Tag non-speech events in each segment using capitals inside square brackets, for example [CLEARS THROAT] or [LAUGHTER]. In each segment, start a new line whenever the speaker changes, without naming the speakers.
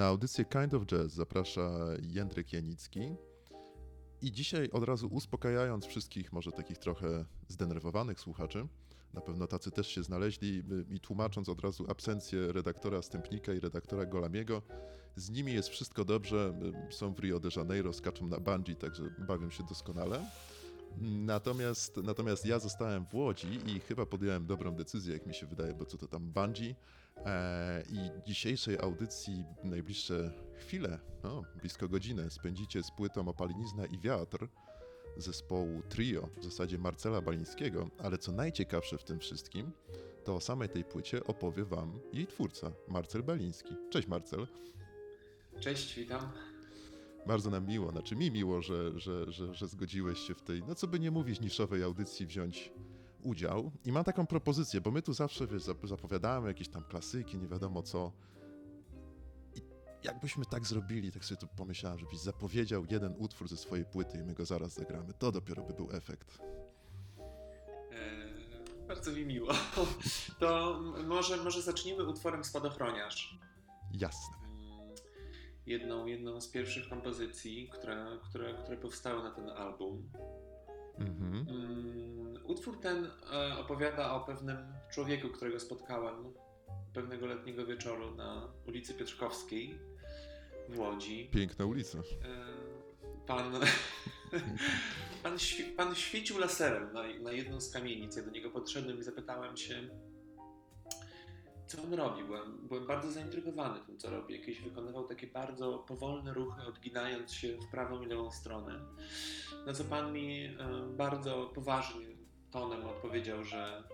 Na audycję Kind of Jazz zaprasza Jędryk Janicki. I dzisiaj od razu uspokajając wszystkich, może takich trochę zdenerwowanych słuchaczy, na pewno tacy też się znaleźli i tłumacząc od razu absencję redaktora Stępnika i redaktora Golamiego, z nimi jest wszystko dobrze, są w Rio de Janeiro, skaczą na bungee, także bawią się doskonale. Natomiast, natomiast ja zostałem w Łodzi i chyba podjąłem dobrą decyzję, jak mi się wydaje, bo co to tam bungee. E, I dzisiejszej audycji najbliższe chwile, no, blisko godzinę, spędzicie z płytą Opalinizna i Wiatr zespołu Trio, w zasadzie Marcela Balińskiego, ale co najciekawsze w tym wszystkim, to o samej tej płycie opowie wam jej twórca, Marcel Baliński. Cześć Marcel.
Cześć, witam.
Bardzo nam miło, znaczy mi miło, że, że, że, że zgodziłeś się w tej, no co by nie mówić, niszowej audycji wziąć udział. I mam taką propozycję, bo my tu zawsze wiesz, zapowiadamy jakieś tam klasyki, nie wiadomo co. I jakbyśmy tak zrobili, tak sobie tu pomyślałem, żebyś zapowiedział jeden utwór ze swojej płyty i my go zaraz zagramy. To dopiero by był efekt.
Eee, bardzo mi miło. [LAUGHS] To może, może zacznijmy utworem Spadochroniarz.
Jasne.
Jedną, jedną z pierwszych kompozycji, które, które, które powstały na ten album. Mhm. Mm, utwór ten e, opowiada o pewnym człowieku, którego spotkałem pewnego letniego wieczoru na ulicy Piotrkowskiej w Łodzi.
Piękna ulica. E,
pan, [LAUGHS] pan, pan świecił laserem na, na jedną z kamienic. Ja do niego podszedłem i zapytałem się, co on robi. Byłem, byłem bardzo zaintrygowany tym, co robi. Jakieś wykonywał takie bardzo powolne ruchy, odginając się w prawą i lewą stronę. Na co pan mi e, bardzo poważnie tonem odpowiedział, że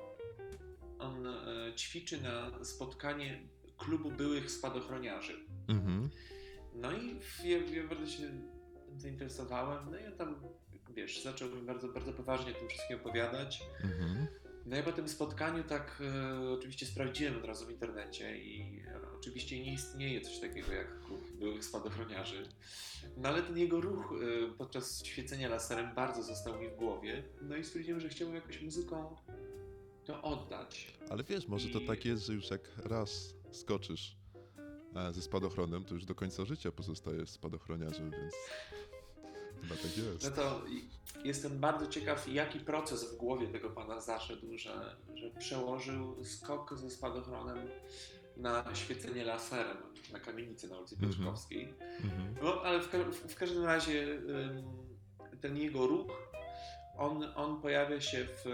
on e, ćwiczy na spotkanie klubu byłych spadochroniarzy. Mhm. No i ja, ja bardzo się zainteresowałem. No i on tam, wiesz, zaczął mi bardzo, bardzo poważnie o tym wszystkim opowiadać. Mhm. No ja po tym spotkaniu tak e, oczywiście sprawdziłem od razu w internecie i e, oczywiście nie istnieje coś takiego jak klub byłych spadochroniarzy. No ale ten jego ruch e, podczas świecenia laserem bardzo został mi w głowie. No i stwierdziłem, że chciałbym jakąś muzyką to oddać.
Ale wiesz, może I... to tak jest, że już jak raz skoczysz e, ze spadochronem, to już do końca życia pozostajesz spadochroniarzem, więc [LAUGHS] chyba tak jest.
No to jestem bardzo ciekaw, jaki proces w głowie tego pana zaszedł, że, że przełożył skok ze spadochronem na świecenie laserem na kamienicy na ulicy mhm. Piotrkowskiej. Mm -hmm. No, ale w, w, w, każdym razie ten jego ruch, on, on pojawia się w,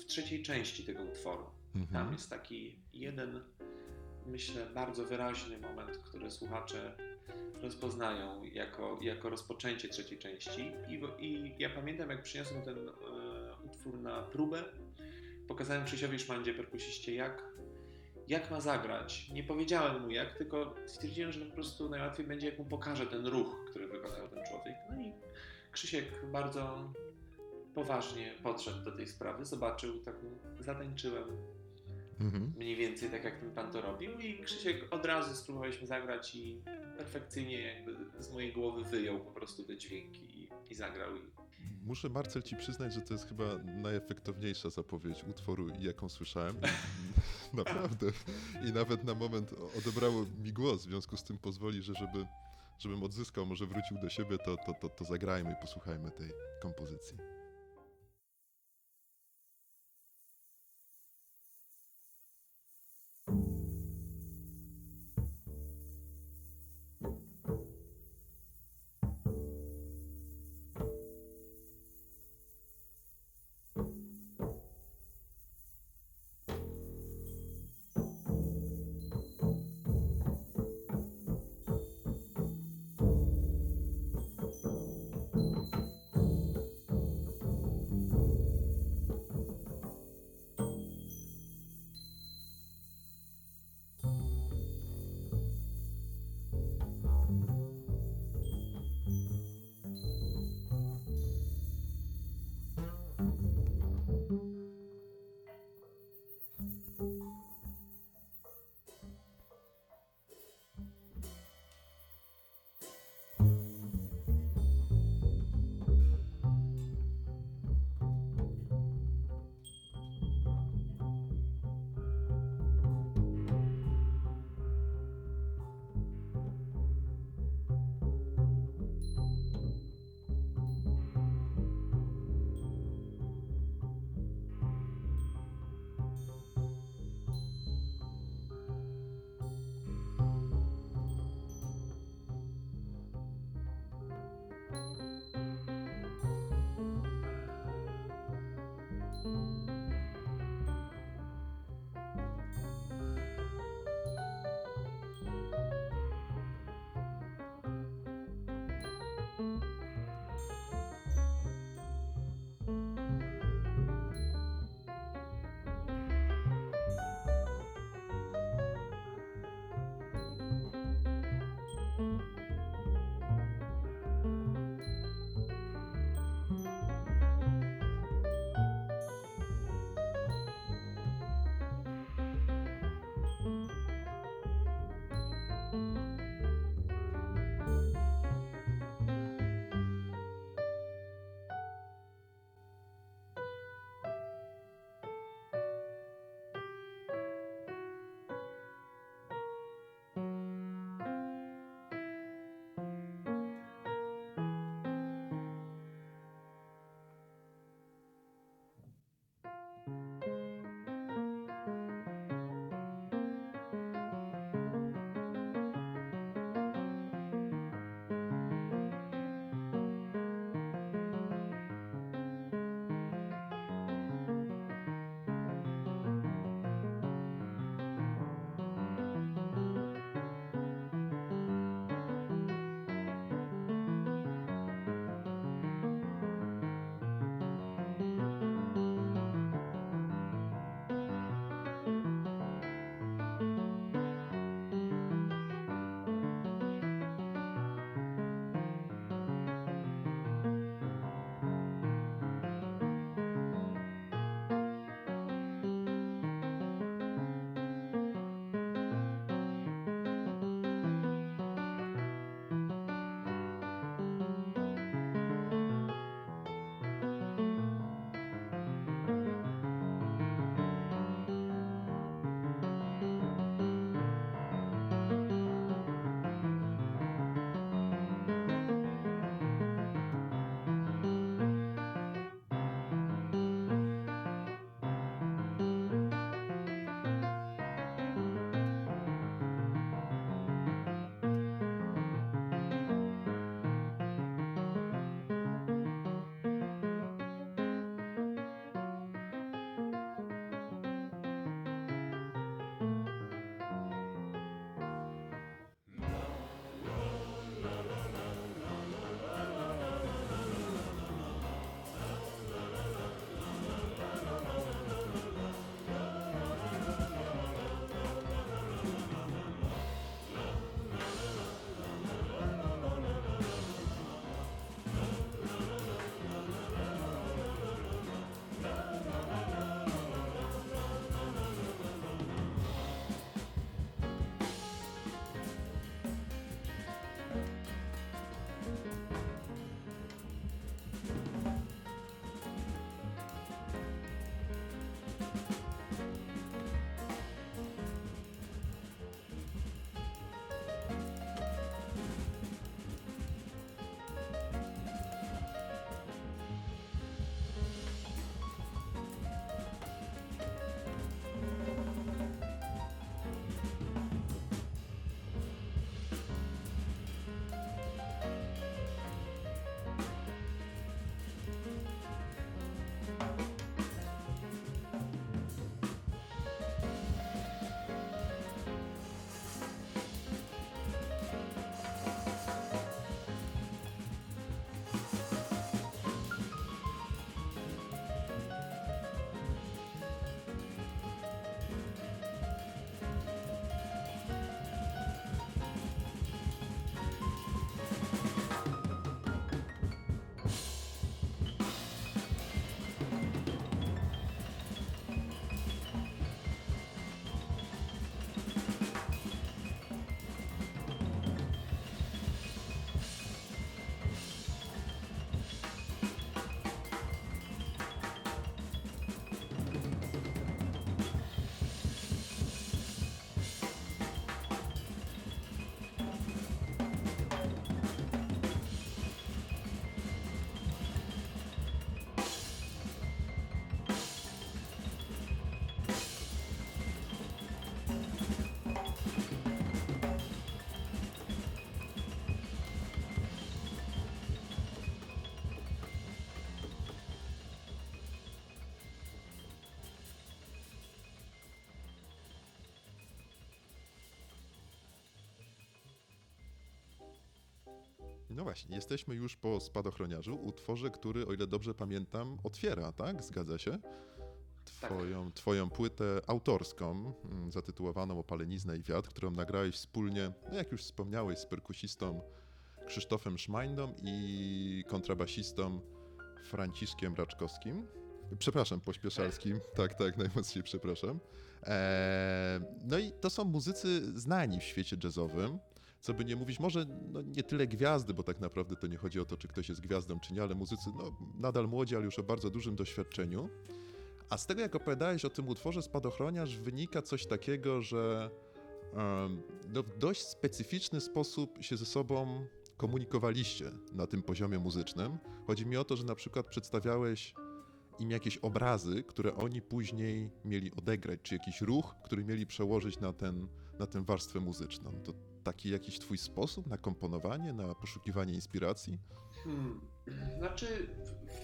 w trzeciej części tego utworu. Mm -hmm. Tam jest taki jeden, myślę, bardzo wyraźny moment, który słuchacze rozpoznają jako, jako rozpoczęcie trzeciej części. I, I, ja pamiętam, jak przyniosłem ten e, utwór na próbę, pokazałem Krzysiowi Szmandzie, perkusiście, jak, jak ma zagrać. Nie powiedziałem mu jak, tylko stwierdziłem, że po prostu najłatwiej będzie, jak mu pokażę ten ruch, który wykonał ten człowiek. No i Krzysiek bardzo poważnie podszedł do tej sprawy, zobaczył, tak zatańczyłem mhm. mniej więcej tak, jak ten pan to robił i Krzysiek od razu spróbowaliśmy zagrać i perfekcyjnie jakby z mojej głowy wyjął po prostu te dźwięki i, i zagrał. I...
Muszę Marcel ci przyznać, że to jest chyba najefektowniejsza zapowiedź utworu, jaką słyszałem. [LAUGHS] Naprawdę. I nawet na moment odebrało mi głos, w związku z tym pozwoli, że żeby, żebym odzyskał, może wrócił do siebie, to, to, to, to zagrajmy i posłuchajmy tej kompozycji. No właśnie, jesteśmy już po spadochroniarzu, utworze, który, o ile dobrze pamiętam, otwiera, tak? Zgadza się? Twoją, tak. twoją płytę autorską, mm, zatytułowaną Opalenizna i wiatr, którą nagrałeś wspólnie, no jak już wspomniałeś, z perkusistą Krzysztofem Szmajndą i kontrabasistą Franciszkiem Raczkowskim. Przepraszam, pośpieszalskim. [LAUGHS] Tak, tak, najmocniej przepraszam. Eee, no i to są muzycy znani w świecie jazzowym. Co by nie mówić, może no nie tyle gwiazdy, bo tak naprawdę to nie chodzi o to, czy ktoś jest gwiazdą, czy nie, ale muzycy no, nadal młodzi, ale już o bardzo dużym doświadczeniu. A z tego, jak opowiadałeś o tym utworze Spadochroniarz, wynika coś takiego, że um, no, w dość specyficzny sposób się ze sobą komunikowaliście na tym poziomie muzycznym. Chodzi mi o to, że na przykład przedstawiałeś im jakieś obrazy, które oni później mieli odegrać, czy jakiś ruch, który mieli przełożyć na, ten, na tę warstwę muzyczną. To taki jakiś twój sposób na komponowanie, na poszukiwanie inspiracji?
Hmm. Znaczy,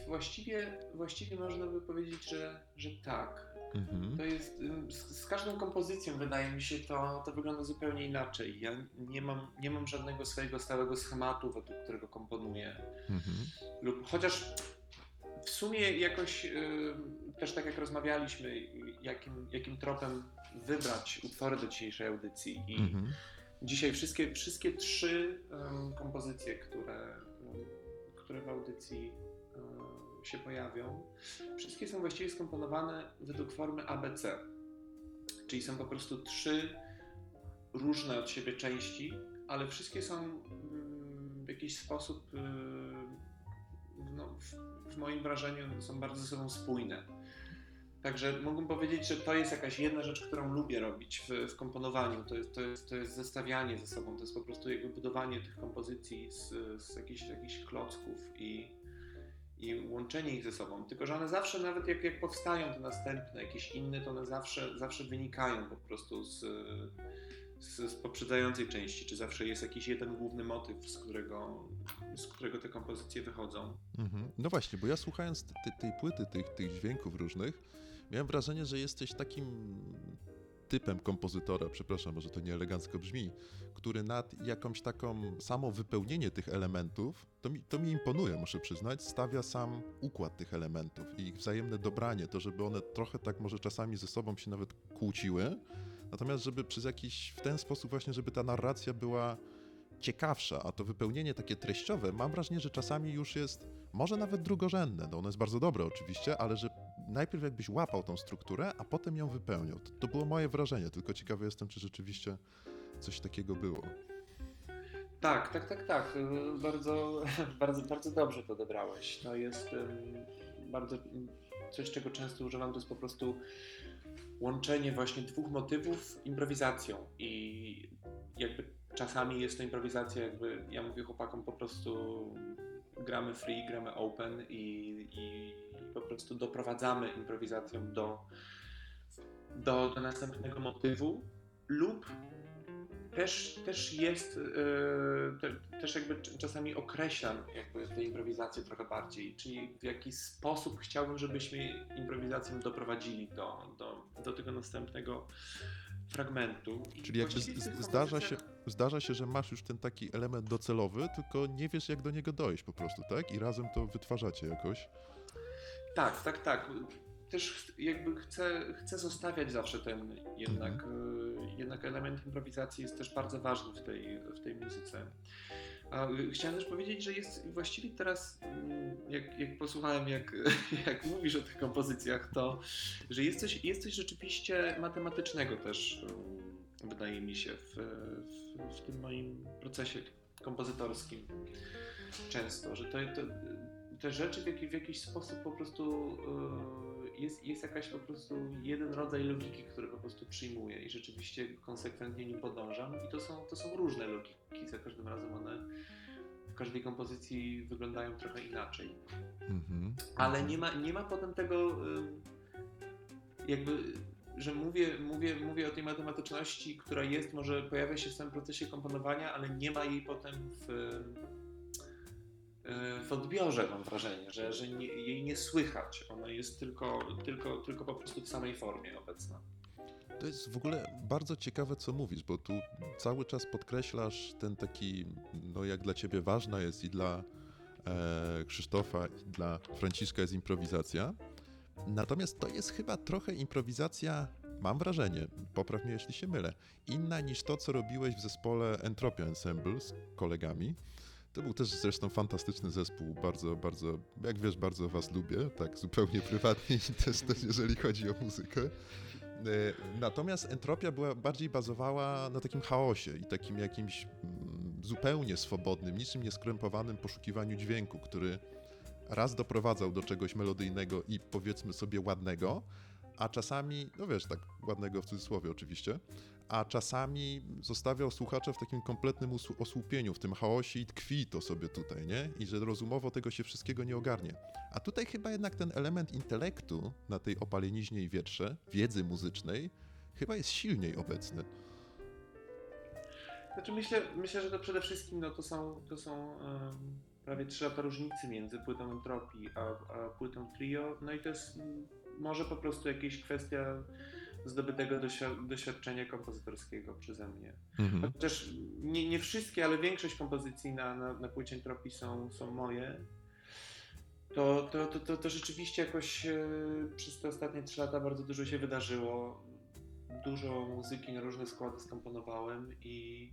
właściwie, właściwie można by powiedzieć, że, że tak. Mhm. To jest, z, z, każdą kompozycją wydaje mi się to, to wygląda zupełnie inaczej. Ja nie mam, nie mam żadnego swojego stałego schematu, według którego komponuję. Mhm. Lub chociaż w sumie jakoś też tak jak rozmawialiśmy, jakim, jakim tropem wybrać utwory do dzisiejszej audycji. I mhm. Dzisiaj wszystkie, wszystkie trzy um, kompozycje, które, um, które w audycji um, się pojawią, wszystkie są właściwie skomponowane według formy ABC. Czyli są po prostu trzy różne od siebie części, ale wszystkie są mm, w jakiś sposób no, w, w moim wrażeniu są bardzo ze sobą spójne. Także mógłbym powiedzieć, że to jest jakaś jedna rzecz, którą lubię robić w, w, komponowaniu. To jest, to, jest, to jest zestawianie ze sobą, to jest po prostu jakby budowanie tych kompozycji z, z jakichś, jakichś klocków i, i łączenie ich ze sobą. Tylko, że one zawsze, nawet jak, jak powstają te następne, jakieś inne, to one zawsze, zawsze wynikają po prostu z, z, z poprzedzającej części. Czy zawsze jest jakiś jeden główny motyw, z którego, z którego te kompozycje wychodzą.
Mhm. No właśnie, bo ja słuchając tej płyty, tych, tych dźwięków różnych, miałem wrażenie, że jesteś takim typem kompozytora, przepraszam, może to nieelegancko brzmi, który nad jakąś taką samo wypełnienie tych elementów, to mi, to mi imponuje, muszę przyznać, stawia sam układ tych elementów i ich wzajemne dobranie, to żeby one trochę tak może czasami ze sobą się nawet kłóciły, natomiast żeby przez jakiś, w ten sposób właśnie, żeby ta narracja była ciekawsza, a to wypełnienie takie treściowe, mam wrażenie, że czasami już jest może nawet drugorzędne. No ono jest bardzo dobre oczywiście, ale że najpierw jakbyś łapał tą strukturę, a potem ją wypełniał. To, to było moje wrażenie, tylko ciekawy jestem, czy rzeczywiście coś takiego było.
Tak, tak, tak, tak. Bardzo, bardzo, bardzo dobrze to odebrałeś. To jest bardzo coś, czego często używam, to jest po prostu łączenie właśnie dwóch motywów improwizacją i jakby czasami jest to improwizacja, jakby ja mówię chłopakom po prostu gramy free, gramy open i, i po prostu doprowadzamy improwizacją do, do, do następnego motywu lub też, też jest, yy, te, też jakby czasami określam jakby tę improwizację trochę bardziej, czyli w jaki sposób chciałbym, żebyśmy improwizację doprowadzili do, do, do tego następnego fragmentu.
Czyli jakby zdarza się, zdarza się, że masz już ten taki element docelowy, tylko nie wiesz jak do niego dojść po prostu, tak? I razem to wytwarzacie jakoś.
Tak, tak, tak. Też jakby chcę, chcę zostawiać zawsze ten jednak, mhm. E, jednak element improwizacji jest też bardzo ważny w tej, w tej muzyce. A chciałem też powiedzieć, że jest właściwie teraz, mm, jak, jak posłuchałem, jak, [LAUGHS] jak mówisz o tych kompozycjach, to że jest coś, jest coś rzeczywiście matematycznego też, wydaje mi się, w, w, w tym moim procesie kompozytorskim często, że to, to te rzeczy w, jaki, w jakiś sposób po prostu yy, jest, jest jakaś po prostu jeden rodzaj logiki, który po prostu przyjmuję i rzeczywiście konsekwentnie nim podążam i to są, to są różne logiki, za każdym razem one w każdej kompozycji wyglądają trochę inaczej. Mm-hmm. Ale nie ma, nie ma potem tego yy, jakby że mówię, mówię, mówię o tej matematyczności, która jest, może pojawia się w samym procesie komponowania, ale nie ma jej potem w, E, w odbiorze mam wrażenie, że, że nie, jej nie słychać. Ona jest tylko, tylko, tylko po prostu w samej formie obecna.
To jest w ogóle bardzo ciekawe, co mówisz, bo tu cały czas podkreślasz ten taki, no jak dla ciebie ważna jest i dla e, Krzysztofa, i dla Franciszka jest improwizacja. Natomiast to jest chyba trochę improwizacja, mam wrażenie, popraw mnie jeśli się mylę, inna niż to, co robiłeś w zespole Entropia Ensemble z kolegami. To był też zresztą fantastyczny zespół, bardzo, bardzo, jak wiesz, bardzo was lubię, tak zupełnie prywatnie i też, też jeżeli chodzi o muzykę. E, Natomiast entropia była bardziej bazowała na takim chaosie i takim jakimś mm, zupełnie swobodnym, niczym nieskrępowanym poszukiwaniu dźwięku, który raz doprowadzał do czegoś melodyjnego i powiedzmy sobie ładnego, a czasami, no wiesz, tak ładnego w cudzysłowie oczywiście, a czasami zostawiał słuchacza w takim kompletnym osłupieniu, w tym chaosie i tkwi to sobie tutaj, nie? I że rozumowo tego się wszystkiego nie ogarnie. A tutaj chyba jednak ten element intelektu na tej opaleniźnie i wietrze, wiedzy muzycznej, chyba jest silniej obecny.
Znaczy myślę, myślę, że to przede wszystkim no, to są, to są em, prawie 3 lata różnicy między płytą Entropii a, a płytą Trio. No i to jest może po prostu jakaś kwestia zdobytego doświ- doświadczenia kompozytorskiego przeze mnie.
Mhm.
Chociaż nie, nie wszystkie, ale większość kompozycji na, na, na płycie Entropii są, są moje. To, to, to, to, to rzeczywiście jakoś e, przez te ostatnie 3 lata bardzo dużo się wydarzyło. Dużo muzyki na różne składy skomponowałem i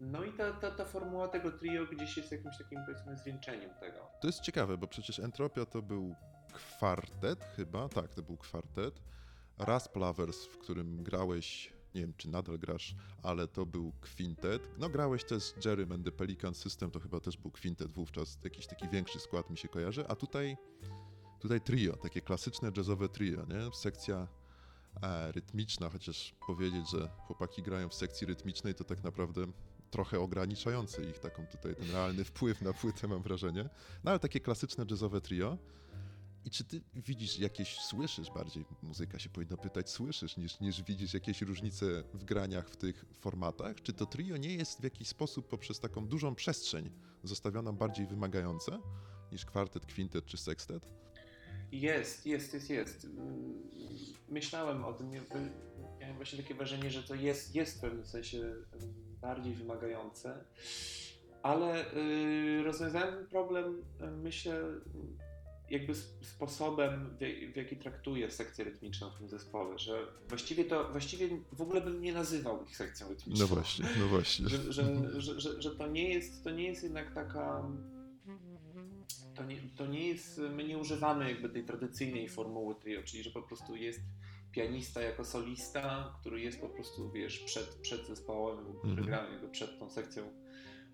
no i ta, ta, ta formuła tego trio gdzieś jest jakimś takim powiedzmy zwieńczeniem tego.
To jest ciekawe, bo przecież Entropia to był kwartet chyba, tak, to był kwartet. Rasp Lovers, w którym grałeś, nie wiem czy nadal grasz, ale to był kwintet. No grałeś też z Jerrym and the Pelican System, to chyba też był kwintet wówczas, jakiś taki większy skład mi się kojarzy, a tutaj, tutaj trio, takie klasyczne jazzowe trio, nie? Sekcja e, rytmiczna, chociaż powiedzieć, że chłopaki grają w sekcji rytmicznej, to tak naprawdę trochę ograniczający ich taką tutaj ten realny wpływ na płytę, mam wrażenie. No ale takie klasyczne jazzowe trio. I czy ty widzisz jakieś, słyszysz bardziej, muzyka się powinna pytać, słyszysz, niż, niż widzisz jakieś różnice w graniach w tych formatach? Czy to trio nie jest w jakiś sposób poprzez taką dużą przestrzeń zostawiona bardziej wymagające niż kwartet, kwintet czy sekstet?
Jest, jest, jest, jest. Myślałem o tym, miałem właśnie takie wrażenie, że to jest, jest w pewnym sensie bardziej wymagające, ale y, rozwiązałem ten problem, y, myślę, jakby sposobem, w jaki traktuję sekcję rytmiczną w tym zespole, że właściwie to, właściwie w ogóle bym nie nazywał ich sekcją rytmiczną.
No właśnie, no właśnie.
Że, że, [LAUGHS] że, że, że to, nie jest, to nie jest jednak taka. To nie, to nie jest. My nie używamy jakby tej tradycyjnej formuły trio, czyli że po prostu jest pianista jako solista, który jest po prostu, wiesz, przed, przed zespołem, który
Mhm.
gra jakby przed tą sekcją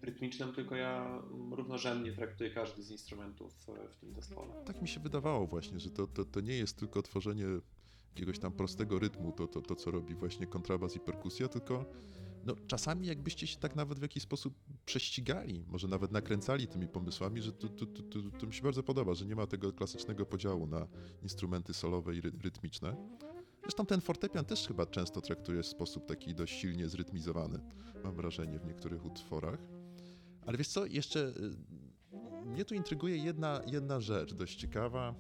rytmiczną, tylko ja równorzędnie traktuję każdy z instrumentów w tym zespole.
Tak mi się wydawało właśnie, że to, to, to nie jest tylko tworzenie jakiegoś tam prostego rytmu, to, to, to co robi właśnie kontrabas i perkusja, tylko no, czasami jakbyście się tak nawet w jakiś sposób prześcigali, może nawet nakręcali tymi pomysłami, że to, to, to, to, to mi się bardzo podoba, że nie ma tego klasycznego podziału na instrumenty solowe i ry, rytmiczne. Zresztą ten fortepian też chyba często traktuje w sposób taki dość silnie zrytmizowany, mam wrażenie, w niektórych utworach. Ale wiesz co, jeszcze y, mnie tu intryguje jedna, jedna rzecz dość ciekawa.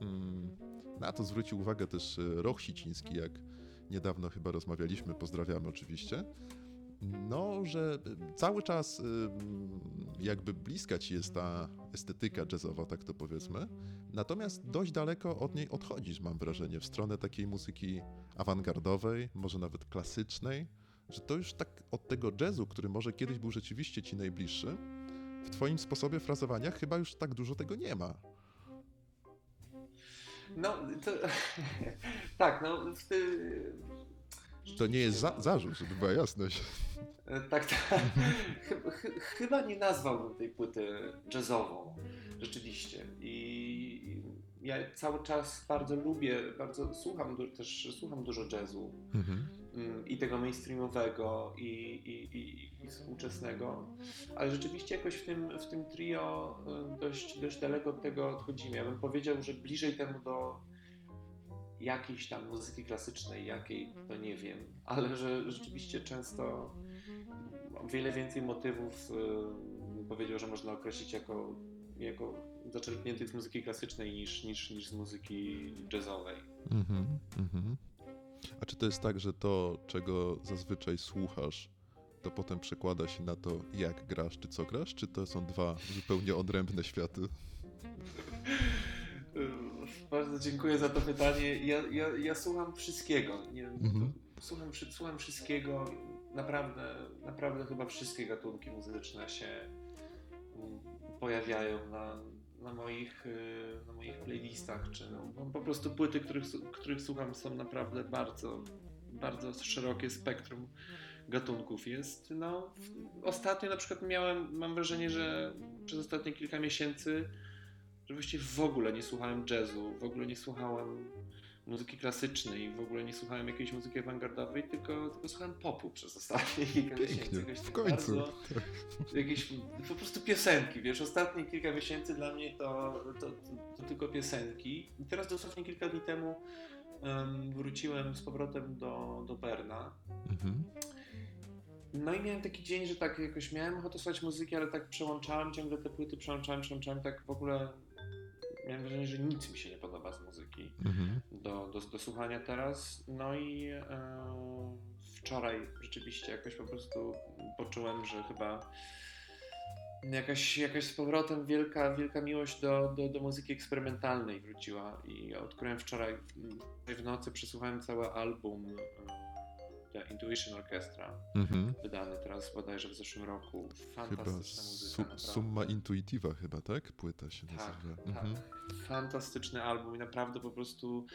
Mm, Na to zwrócił uwagę też y, Roch Siciński, jak niedawno chyba rozmawialiśmy, pozdrawiamy oczywiście. No, że y, cały czas mm, jakby bliska ci jest ta estetyka jazzowa, tak to powiedzmy. Natomiast dość daleko od niej odchodzisz, mam wrażenie, w stronę takiej muzyki awangardowej, może nawet klasycznej, że to już tak od tego jazzu, który może kiedyś był rzeczywiście ci najbliższy, w twoim sposobie frazowania chyba już tak dużo tego nie ma.
No, to, [LAUGHS] tak, no,
To nie jest za, zarzut, żeby była jasność.
E, Tak, tak. [LAUGHS] Chy- chy- Chyba nie nazwałbym tej płyty jazzową, rzeczywiście. I ja cały czas bardzo lubię, bardzo słucham też słucham dużo jazzu
Mhm.
mm, i tego mainstreamowego i, i, i, i współczesnego, ale rzeczywiście jakoś w tym, w tym trio y, dość, dość daleko od tego odchodzimy. Ja bym powiedział, że bliżej temu do jakiejś tam muzyki klasycznej, jakiej to nie wiem, ale że rzeczywiście często o wiele więcej motywów y, powiedział, że można określić jako, jako zaczerpniętych z muzyki klasycznej niż, niż, niż z muzyki jazzowej.
Mhm. Mhm. A czy to jest tak, że to, czego zazwyczaj słuchasz, to potem przekłada się na to, jak grasz, czy co grasz, czy to są dwa zupełnie odrębne światy? [LAUGHS]
Bardzo dziękuję za to pytanie. Ja, ja, ja słucham wszystkiego. Nie,
Mhm.
słucham, słucham wszystkiego. Naprawdę, naprawdę chyba wszystkie gatunki muzyczne się mm, pojawiają na, na, moich, y, na moich playlistach. Czy no, po prostu płyty, których, których słucham są naprawdę bardzo, bardzo szerokie spektrum gatunków jest. No, ostatnio na przykład miałem, mam wrażenie, że przez ostatnie kilka miesięcy że właściwie w ogóle nie słuchałem jazzu, w ogóle nie słuchałem muzyki klasycznej, w ogóle nie słuchałem jakiejś muzyki awangardowej, tylko, tylko słuchałem popu przez ostatnie [LAUGHS] kilka miesięcy. Jakoś
w
tak
końcu.
Bardzo, [LAUGHS] jakieś po prostu piosenki, wiesz, ostatnie kilka miesięcy dla mnie to, to, to, tylko piosenki. I teraz dosłownie kilka dni temu em, wróciłem z powrotem do, do Berna.
Mhm.
No i miałem taki dzień, że tak jakoś miałem ochotę słuchać muzyki, ale tak przełączałem ciągle te płyty, przełączałem, przełączałem, tak w ogóle miałem wrażenie, że nic mi się nie podoba z muzyki
Mhm.
do, do, do słuchania teraz. No i e, wczoraj rzeczywiście jakoś po prostu poczułem, że chyba jakaś, jakaś z powrotem wielka, wielka miłość do, do, do muzyki eksperymentalnej wróciła i odkryłem wczoraj w nocy, przesłuchałem cały album e, The Intuition Orchestra
Mhm.
wydany teraz bodajże w zeszłym roku.
Chyba
Fantastyczna muzyka.
su,
naprawdę.
Summa Intuitiva chyba, tak? Płyta się
Tak,
nazywa.
tak.
Mhm.
Fantastyczny album i naprawdę po prostu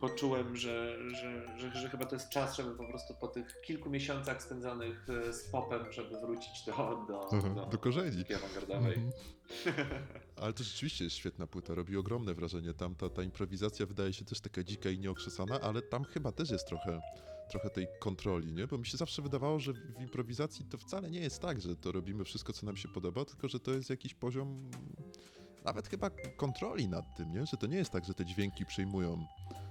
poczułem, że, że, że, że chyba to jest czas, żeby po prostu po tych kilku miesiącach spędzonych e, z popem, żeby wrócić do, do,
Aha,
do,
do korzeni.
awangardowej.
Mhm. [LAUGHS] Ale to rzeczywiście jest świetna płyta, robi ogromne wrażenie. Tam ta, ta improwizacja wydaje się też taka dzika i nieokrzesana, ale tam chyba też jest trochę, trochę tej kontroli, nie? Bo mi się zawsze wydawało, że w improwizacji to wcale nie jest tak, że to robimy wszystko, co nam się podoba, tylko że to jest jakiś poziom nawet chyba kontroli nad tym, nie? Że to nie jest tak, że te dźwięki przyjmują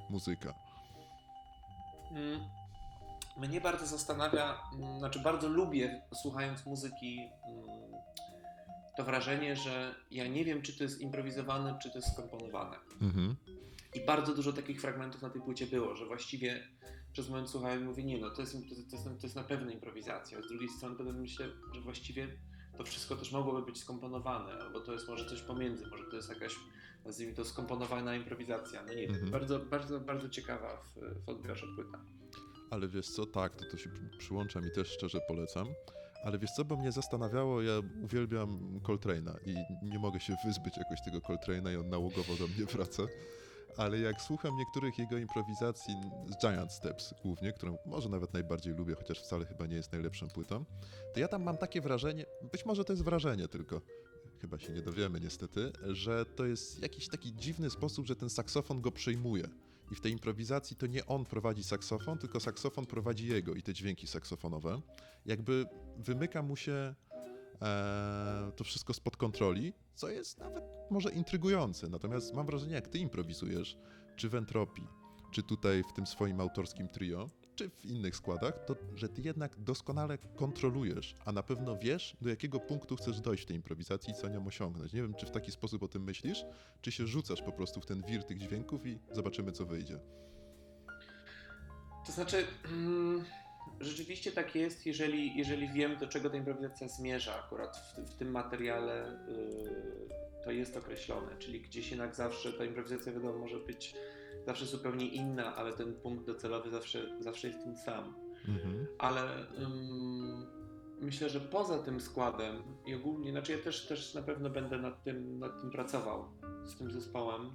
muzyka.
Mm, Mnie bardzo zastanawia, mm, znaczy bardzo lubię słuchając muzyki mm, to wrażenie, że ja nie wiem, czy to jest improwizowane, czy to jest skomponowane.
Mhm.
I bardzo dużo takich fragmentów na tej płycie było, że właściwie przez moment słuchałem i mówię, nie no, to jest, to, jest, to, jest, na pewno improwizacja. Z drugiej strony potem myślę, że właściwie to wszystko też mogłoby być skomponowane, albo to jest może coś pomiędzy, może to jest jakaś, nazwijmy to, skomponowana improwizacja. No nie wiem,
Mhm.
bardzo, bardzo, bardzo ciekawa w, w odbiorze płyta.
Ale wiesz co, tak, to, to się przy- przyłączam i też szczerze polecam. Ale wiesz co, bo mnie zastanawiało, ja uwielbiam Coltrane'a i nie mogę się wyzbyć jakoś tego Coltrane'a i on nałogowo do mnie wraca. Ale jak słucham niektórych jego improwizacji z Giant Steps głównie, którą może nawet najbardziej lubię, chociaż wcale chyba nie jest najlepszą płytą, to ja tam mam takie wrażenie, być może to jest wrażenie tylko, chyba się nie dowiemy niestety, że to jest jakiś taki dziwny sposób, że ten saksofon go przejmuje. I w tej improwizacji to nie on prowadzi saksofon, tylko saksofon prowadzi jego i te dźwięki saksofonowe. Jakby wymyka mu się to wszystko spod kontroli, co jest nawet może intrygujące. Natomiast mam wrażenie, jak ty improwizujesz, czy w Entropii, czy tutaj w tym swoim autorskim trio, czy w innych składach, to że ty jednak doskonale kontrolujesz, a na pewno wiesz, do jakiego punktu chcesz dojść w tej improwizacji i co nią osiągnąć. Nie wiem, czy w taki sposób o tym myślisz, czy się rzucasz po prostu w ten wir tych dźwięków i zobaczymy, co wyjdzie.
To znaczy, mm, rzeczywiście tak jest, jeżeli, jeżeli wiem, do czego ta improwizacja zmierza. Akurat w, w tym materiale y, to jest określone, czyli gdzieś jednak zawsze ta improwizacja, wiadomo, może być zawsze zupełnie inna, ale ten punkt docelowy zawsze, zawsze jest ten sam.
Mhm.
Ale ym, myślę, że poza tym składem i ogólnie, znaczy ja też, też na pewno będę nad tym, nad tym pracował z tym zespołem,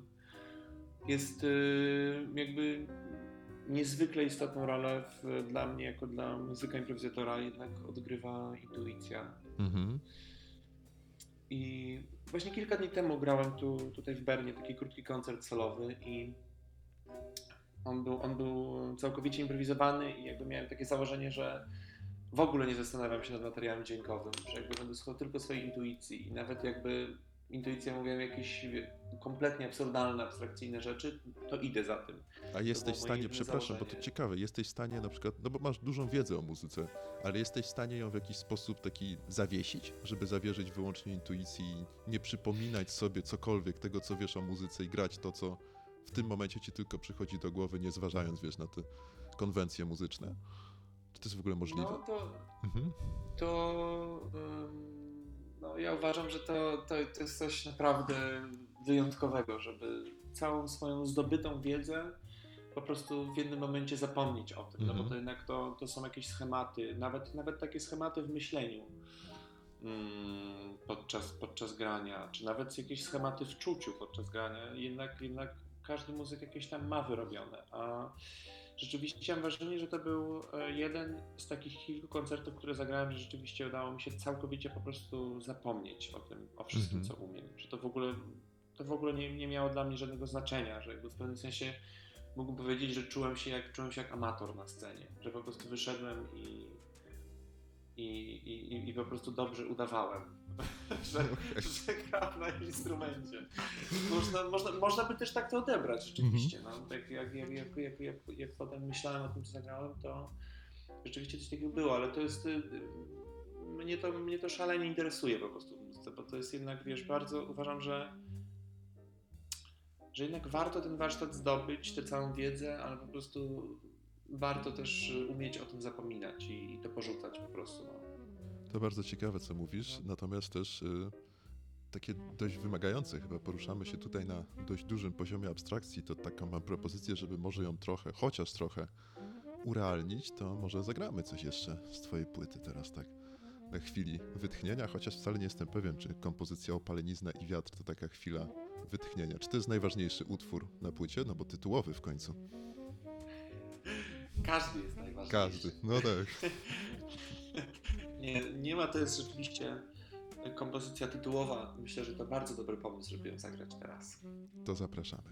jest y, jakby niezwykle istotną rolę w, dla mnie, jako dla muzyka improwizatora, jednak odgrywa intuicja.
Mhm.
I właśnie kilka dni temu grałem tu, tutaj w Bernie taki krótki koncert solowy i on był, on był całkowicie improwizowany i jakby miałem takie założenie, że w ogóle nie zastanawiam się nad materiałem dźwiękowym, że jakby będę słuchał tylko swojej intuicji i nawet jakby intuicja mówiła jakieś kompletnie absurdalne, abstrakcyjne rzeczy, to idę za tym.
A jesteś w stanie, przepraszam, bo to
założenie.
ciekawe, jesteś w stanie na przykład, no bo masz dużą wiedzę o muzyce, ale jesteś w stanie ją w jakiś sposób taki zawiesić, żeby zawierzyć wyłącznie intuicji i nie przypominać sobie cokolwiek tego, co wiesz o muzyce i grać to, co w tym momencie ci tylko przychodzi do głowy, nie zważając, wiesz, na te konwencje muzyczne? Czy to jest w ogóle możliwe?
No to,
Mhm.
to ym, no, ja uważam, że to, to, to jest coś naprawdę wyjątkowego, żeby całą swoją zdobytą wiedzę po prostu w jednym momencie zapomnieć o tym, no bo
Mhm.
to jednak to, to są jakieś schematy, nawet, nawet takie schematy w myśleniu mm, podczas, podczas grania, czy nawet jakieś schematy w czuciu podczas grania, jednak, jednak każdy muzyk jakieś tam ma wyrobione, a rzeczywiście mam wrażenie, że to był e, jeden z takich kilku koncertów, które zagrałem, że rzeczywiście udało mi się całkowicie po prostu zapomnieć o tym, o wszystkim,
Mhm.
co umiem, że to w ogóle, to w ogóle nie, nie miało dla mnie żadnego znaczenia, że jakby w pewnym sensie mógłbym powiedzieć, że czułem się jak, czułem się jak amator na scenie, że po prostu wyszedłem i, i, i, i- po prostu dobrze udawałem, [LAUGHS] że, że gram na instrumencie. Można, można, można by też tak to odebrać rzeczywiście. No, tak jak, jak, jak, jak, jak, jak potem myślałem o tym, co zagrałem, to rzeczywiście coś takiego było, ale to jest... y, Mnie to, mnie to szalenie interesuje po prostu bo to jest jednak, wiesz, bardzo uważam, że że jednak warto ten warsztat zdobyć, tę całą wiedzę, ale po prostu warto też y, umieć o tym zapominać i, i to porzucać po prostu. No.
To bardzo ciekawe, co mówisz, natomiast też y, takie dość wymagające. Chyba poruszamy się tutaj na dość dużym poziomie abstrakcji. To taką mam propozycję, żeby może ją trochę, chociaż trochę urealnić, to może zagramy coś jeszcze z Twojej płyty teraz, tak? Na chwili wytchnienia, chociaż wcale nie jestem pewien, czy kompozycja Opalenizna i Wiatr to taka chwila wytchnienia. Czy to jest najważniejszy utwór na płycie? No bo tytułowy w końcu.
Każdy jest najważniejszy.
Każdy. No tak. [LAUGHS]
Nie, nie ma, to jest rzeczywiście kompozycja tytułowa. Myślę, że to bardzo dobry pomysł, żeby ją zagrać teraz.
To zapraszamy.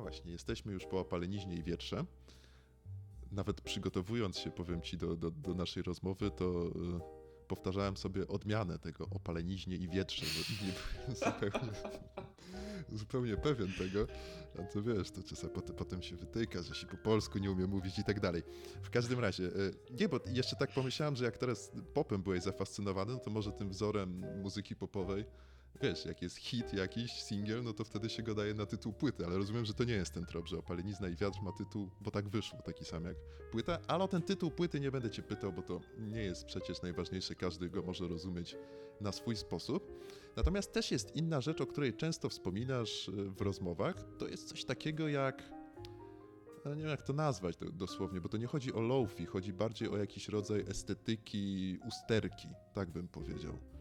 właśnie, jesteśmy już po opaleniźnie i wietrze. Nawet przygotowując się, powiem ci, do, do, do naszej rozmowy, to y, powtarzałem sobie odmianę tego opaleniźnie i wietrze, bo nie byłem [LAUGHS] zupełnie, zupełnie pewien tego. A to wiesz, to czasem potem, potem się wytyka, że się po polsku nie umie mówić i tak dalej. W każdym razie, y, nie, bo jeszcze tak pomyślałem, że jak teraz popem byłeś zafascynowany, no to może tym wzorem muzyki popowej wiesz, jak jest hit jakiś, singiel, no to wtedy się go daje na tytuł płyty, ale rozumiem, że to nie jest ten trop, że Opalenizna i Wiatr ma tytuł, bo tak wyszło, taki sam jak płyta, ale o ten tytuł płyty nie będę cię pytał, bo to nie jest przecież najważniejsze, każdy go może rozumieć na swój sposób. Natomiast też jest inna rzecz, o której często wspominasz y, w rozmowach, to jest coś takiego jak nie wiem jak to nazwać dosłownie, bo to nie chodzi o lofi, chodzi bardziej o jakiś rodzaj estetyki usterki, tak bym powiedział.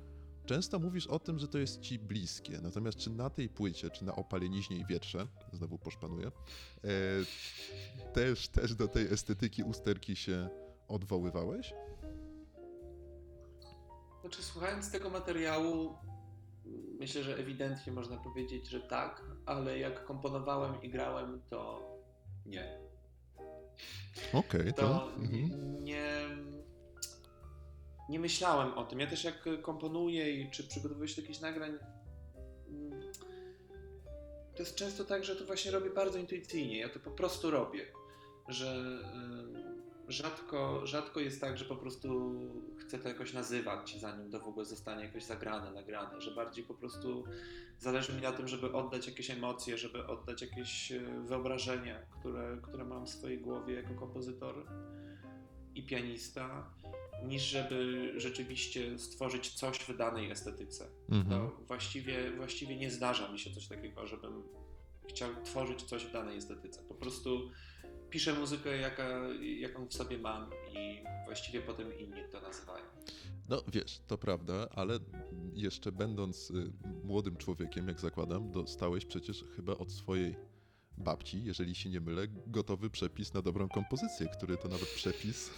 Często mówisz o tym, że to jest ci bliskie, natomiast czy na tej płycie, czy na opaleniźnie i wietrze, znowu poszpanuję, e, też, też do tej estetyki usterki się odwoływałeś?
Znaczy, słuchając tego materiału, myślę, że ewidentnie można powiedzieć, że tak, ale jak komponowałem i grałem, to nie.
Okej, okay,
to, to mhm. nie nie myślałem o tym. Ja też jak komponuję i czy przygotowuję się do jakichś nagrań, mm, to jest często tak, że to właśnie robię bardzo intuicyjnie. Ja to po prostu robię. Że rzadko, rzadko jest tak, że po prostu chcę to jakoś nazywać, zanim to w ogóle zostanie jakoś zagrane, nagrane. Że bardziej po prostu zależy mi na tym, żeby oddać jakieś emocje, żeby oddać jakieś e, wyobrażenia, które, które mam w swojej głowie jako kompozytor i pianista niż żeby rzeczywiście stworzyć coś w danej estetyce. Mhm. właściwie, właściwie nie zdarza mi się coś takiego, żebym chciał tworzyć coś w danej estetyce. Po prostu piszę muzykę, jaka, jaką w sobie mam i właściwie potem inni to nazywają.
No wiesz, to prawda, ale jeszcze będąc y, młodym człowiekiem, jak zakładam, dostałeś przecież chyba od swojej babci, jeżeli się nie mylę, gotowy przepis na dobrą kompozycję, który to nawet przepis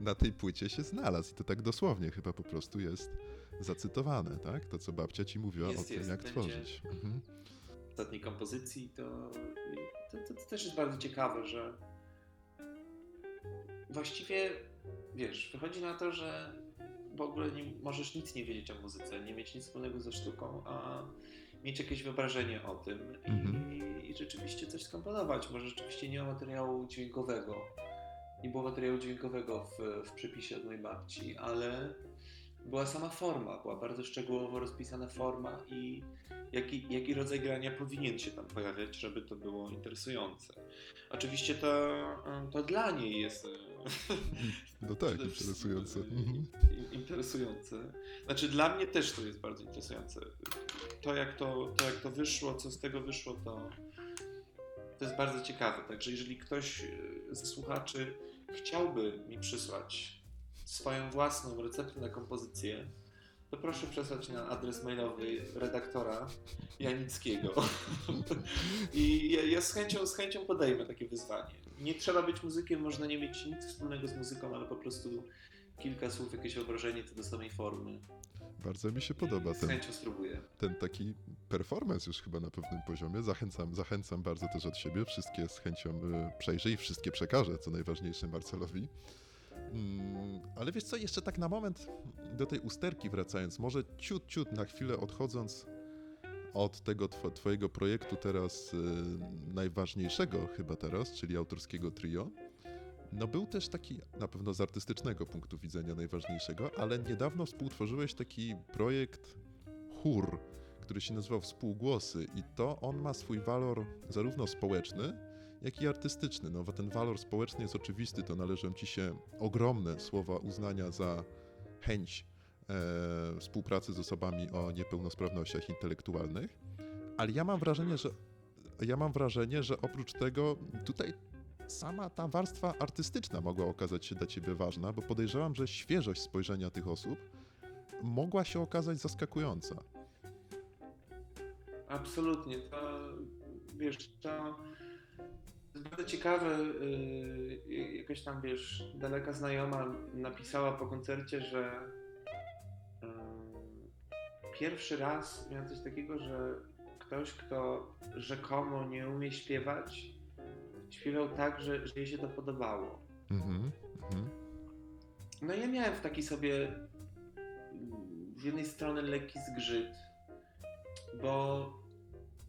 na tej płycie się znalazł. I to tak dosłownie chyba po prostu jest zacytowane, tak? To, co babcia ci mówiła jest, o tym, jest, jak tworzyć. Mhm.
W ostatniej kompozycji to, to, to, to też jest bardzo ciekawe, że właściwie, wiesz, wychodzi na to, że w ogóle nie, możesz nic nie wiedzieć o muzyce, nie mieć nic wspólnego ze sztuką, a mieć jakieś wyobrażenie o tym mhm. i, i, rzeczywiście coś skomponować. Może rzeczywiście nie ma materiału dźwiękowego, nie było materiału dźwiękowego w, w przepisie od mojej babci, ale była sama forma, była bardzo szczegółowo rozpisana forma i jaki, jaki rodzaj grania powinien się tam pojawiać, żeby to było interesujące. Oczywiście to, to dla niej jest. [LAUGHS]
No tak, [LAUGHS] interesujące. [LAUGHS]
Interesujące. Znaczy dla mnie też to jest bardzo interesujące. To jak to, to, jak to wyszło, co z tego wyszło, to, to jest bardzo ciekawe. Także jeżeli ktoś ze słuchaczy chciałby mi przysłać swoją własną receptę na kompozycję, to proszę przesłać na adres mailowy redaktora Janickiego. [LAUGHS] I ja, ja, z, chęcią, z chęcią podejmę takie wyzwanie. Nie trzeba być muzykiem, można nie mieć nic wspólnego z muzyką, ale po prostu kilka słów, jakieś wyobrażenie co do samej formy.
Bardzo mi się podoba
ten, chęcią spróbuję.
ten taki performance już chyba na pewnym poziomie. Zachęcam, zachęcam bardzo też od siebie. Wszystkie z chęcią y, przejrzę i wszystkie przekażę, co najważniejsze Marcelowi. Mm, ale wiesz co, jeszcze tak na moment do tej usterki wracając, może ciut, ciut na chwilę odchodząc od tego tw twojego projektu teraz y, najważniejszego chyba teraz, czyli autorskiego trio. No był też taki, na pewno z artystycznego punktu widzenia najważniejszego, ale niedawno współtworzyłeś taki projekt chór, który się nazywał Współgłosy i to on ma swój walor zarówno społeczny, jak i artystyczny. No ten walor społeczny jest oczywisty, to należą ci się ogromne słowa uznania za chęć e, współpracy z osobami o niepełnosprawnościach intelektualnych, ale ja mam wrażenie, że ja mam wrażenie, że oprócz tego tutaj sama ta warstwa artystyczna mogła okazać się dla ciebie ważna, bo podejrzewam, że świeżość spojrzenia tych osób mogła się okazać zaskakująca.
Absolutnie. To, wiesz, to jest bardzo ciekawe. Yy, jakaś tam, wiesz, daleka znajoma napisała po koncercie, że yy, pierwszy raz miałem coś takiego, że ktoś, kto rzekomo nie umie śpiewać, śpiewał tak, że, że jej się to podobało.
Mhm. Mhm.
No ja miałem w taki sobie z jednej strony lekki zgrzyt, bo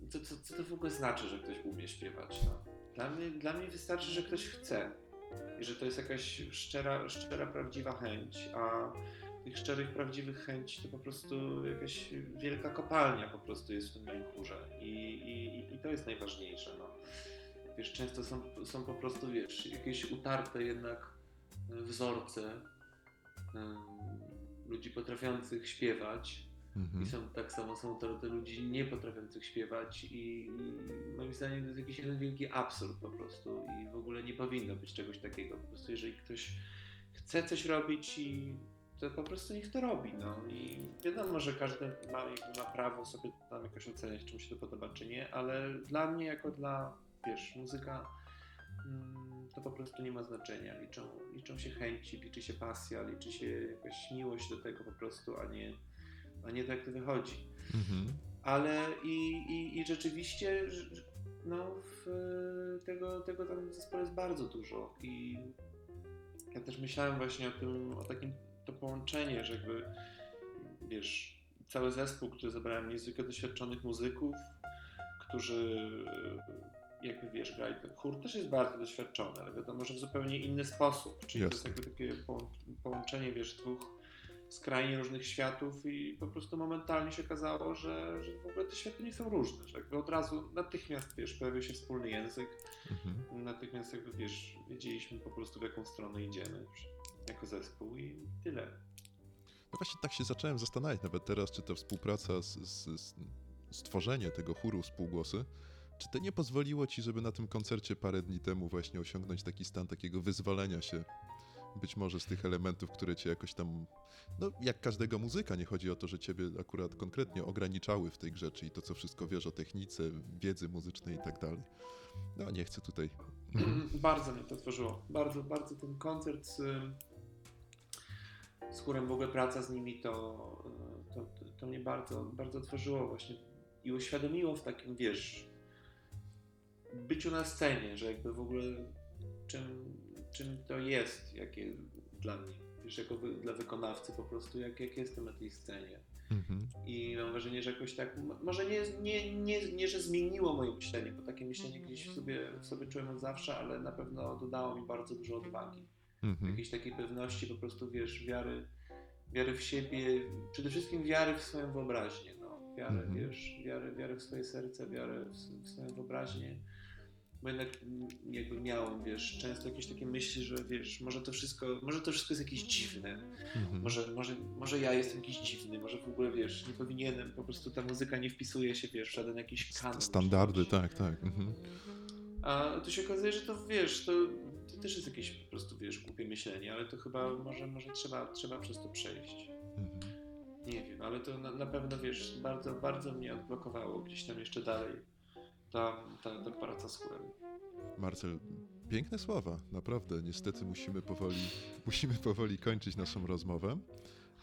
co, co, co to w ogóle znaczy, że ktoś umie śpiewać? No? Dla, mnie, dla mnie wystarczy, że ktoś chce i że to jest jakaś szczera, szczera prawdziwa chęć, a tych szczerych, prawdziwych chęci to po prostu jakaś wielka kopalnia po prostu jest w tym moim chórze i, i, i to jest najważniejsze. No. Wiesz, często są, są po prostu, wiesz, jakieś utarte jednak wzorce ludzi potrafiących śpiewać
Mhm.
i są tak samo są to ludzi nie potrafiących śpiewać i, i moim zdaniem to jest jakiś jeden wielki absurd po prostu i w ogóle nie powinno być czegoś takiego. Po prostu jeżeli ktoś chce coś robić i to po prostu niech to robi, no i wiadomo, że każdy ma, ma prawo sobie tam jakoś oceniać, czy mu się to podoba, czy nie, ale dla mnie jako dla, wiesz, muzyka mm, to po prostu nie ma znaczenia. Liczą, liczą się chęci, liczy się pasja, liczy się jakaś miłość do tego po prostu, a nie, a nie to wychodzi.
Mhm.
Ale i, i, i rzeczywiście no, tego, tego tam w zespole jest bardzo dużo i ja też myślałem właśnie o tym, o takim to połączenie, że jakby wiesz, cały zespół, który zebrałem niezwykle doświadczonych muzyków, którzy jakby wiesz, grali ten chór też jest bardzo doświadczony, ale wiadomo, że w zupełnie inny sposób, czyli to jest
Jasne.
jakby takie połą- połączenie, wiesz, dwóch skrajnie różnych światów i po prostu momentalnie się okazało, że, że w ogóle te światy nie są różne, że jakby od razu natychmiast, wiesz, pojawił się wspólny język,
Mhm.
natychmiast jakby, wiesz, wiedzieliśmy po prostu w jaką stronę idziemy jako zespół i tyle.
No właśnie tak się zacząłem zastanawiać nawet teraz, czy ta współpraca, z, z, z, stworzenie tego chóru współgłosy, czy to nie pozwoliło ci, żeby na tym koncercie parę dni temu właśnie osiągnąć taki stan takiego wyzwolenia się być może z tych elementów, które cię jakoś tam, no jak każdego muzyka, nie chodzi o to, że ciebie akurat konkretnie ograniczały w tej grze, czyli to, co wszystko wiesz o technice, wiedzy muzycznej i tak dalej. No nie chcę tutaj... [CLEARS THROAT]
bardzo mnie to tworzyło. Bardzo, bardzo ten koncert z, z chórem, w ogóle praca z nimi to, to, to mnie bardzo, bardzo tworzyło właśnie i uświadomiło w takim, wiesz, byciu na scenie, że jakby w ogóle czym, czym to jest, jakie dla mnie, wiesz, jako wy, dla wykonawcy po prostu, jak, jak jestem na tej scenie.
Mhm.
I mam wrażenie, że jakoś tak, może nie, nie, nie, nie że zmieniło moje myślenie, bo takie myślenie gdzieś w sobie, w sobie czułem od zawsze, ale na pewno dodało mi bardzo dużo odwagi.
Mhm.
Jakiejś takiej pewności, po prostu wiesz, wiary, wiary w siebie, przede wszystkim wiary w swoją wyobraźnię. No. Wiarę,
Mhm.
wiesz, wiarę, wiarę w swoje serce, wiarę w, w swoją wyobraźnię. Bo jednak jakby miałem, wiesz, często jakieś takie myśli, że wiesz, może to wszystko, może to wszystko jest jakieś dziwne,
Mhm.
może, może, może ja jestem jakiś dziwny, może w ogóle wiesz, nie powinienem, po prostu ta muzyka nie wpisuje się wiesz, w żaden jakiś kanon.
Standardy, tak, tak. Mhm.
A tu się okazuje, że to wiesz, to, to też jest jakieś po prostu wiesz, głupie myślenie, ale to chyba może, może trzeba, trzeba przez to przejść.
Mhm.
Nie wiem, ale to na, na pewno wiesz, bardzo, bardzo mnie odblokowało gdzieś tam jeszcze dalej ta, ta, ta praca z chórem.
Marcel, piękne słowa, naprawdę. Niestety musimy powoli, [LAUGHS] musimy powoli kończyć naszą rozmowę.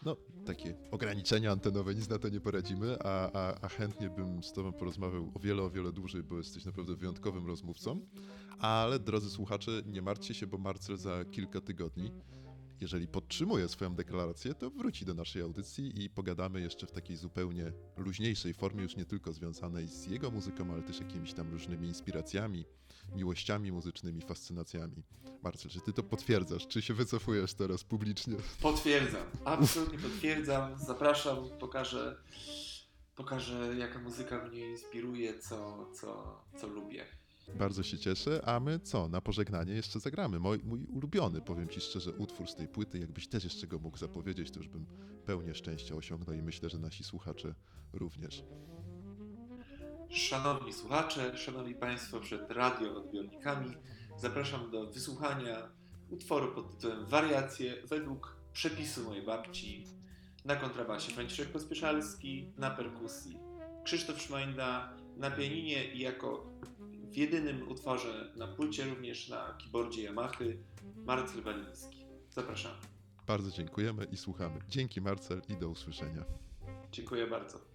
No, takie ograniczenia antenowe, nic na to nie poradzimy, a, a, a chętnie bym z Tobą porozmawiał o wiele, o wiele dłużej, bo jesteś naprawdę wyjątkowym rozmówcą. Ale drodzy słuchacze, nie martwcie się, bo Marcel za kilka tygodni, jeżeli podtrzymuje swoją deklarację, to wróci do naszej audycji i pogadamy jeszcze w takiej zupełnie luźniejszej formie, już nie tylko związanej z jego muzyką, ale też jakimiś tam różnymi inspiracjami, miłościami muzycznymi, fascynacjami. Marcel, czy ty to potwierdzasz? Czy się wycofujesz teraz publicznie?
Potwierdzam, absolutnie potwierdzam, zapraszam, pokażę, pokażę jaka muzyka mnie inspiruje, co, co, co lubię.
Bardzo się cieszę, a my co? Na pożegnanie jeszcze zagramy. Mój, mój ulubiony, powiem ci szczerze, utwór z tej płyty. Jakbyś też jeszcze go mógł zapowiedzieć, to już bym pełnię szczęścia osiągnął i myślę, że nasi słuchacze również.
Szanowni słuchacze, szanowni Państwo przed radioodbiornikami, zapraszam do wysłuchania utworu pod tytułem Wariacje według przepisu mojej babci na kontrabasie Franciszek Pospieszalski, na perkusji Krzysztof Szmajda, na pianinie i jako w jedynym utworze na płycie również na keyboardzie Yamahy Marcel Waliński. Zapraszam.
Bardzo dziękujemy i słuchamy. Dzięki Marcel i do usłyszenia.
Dziękuję bardzo.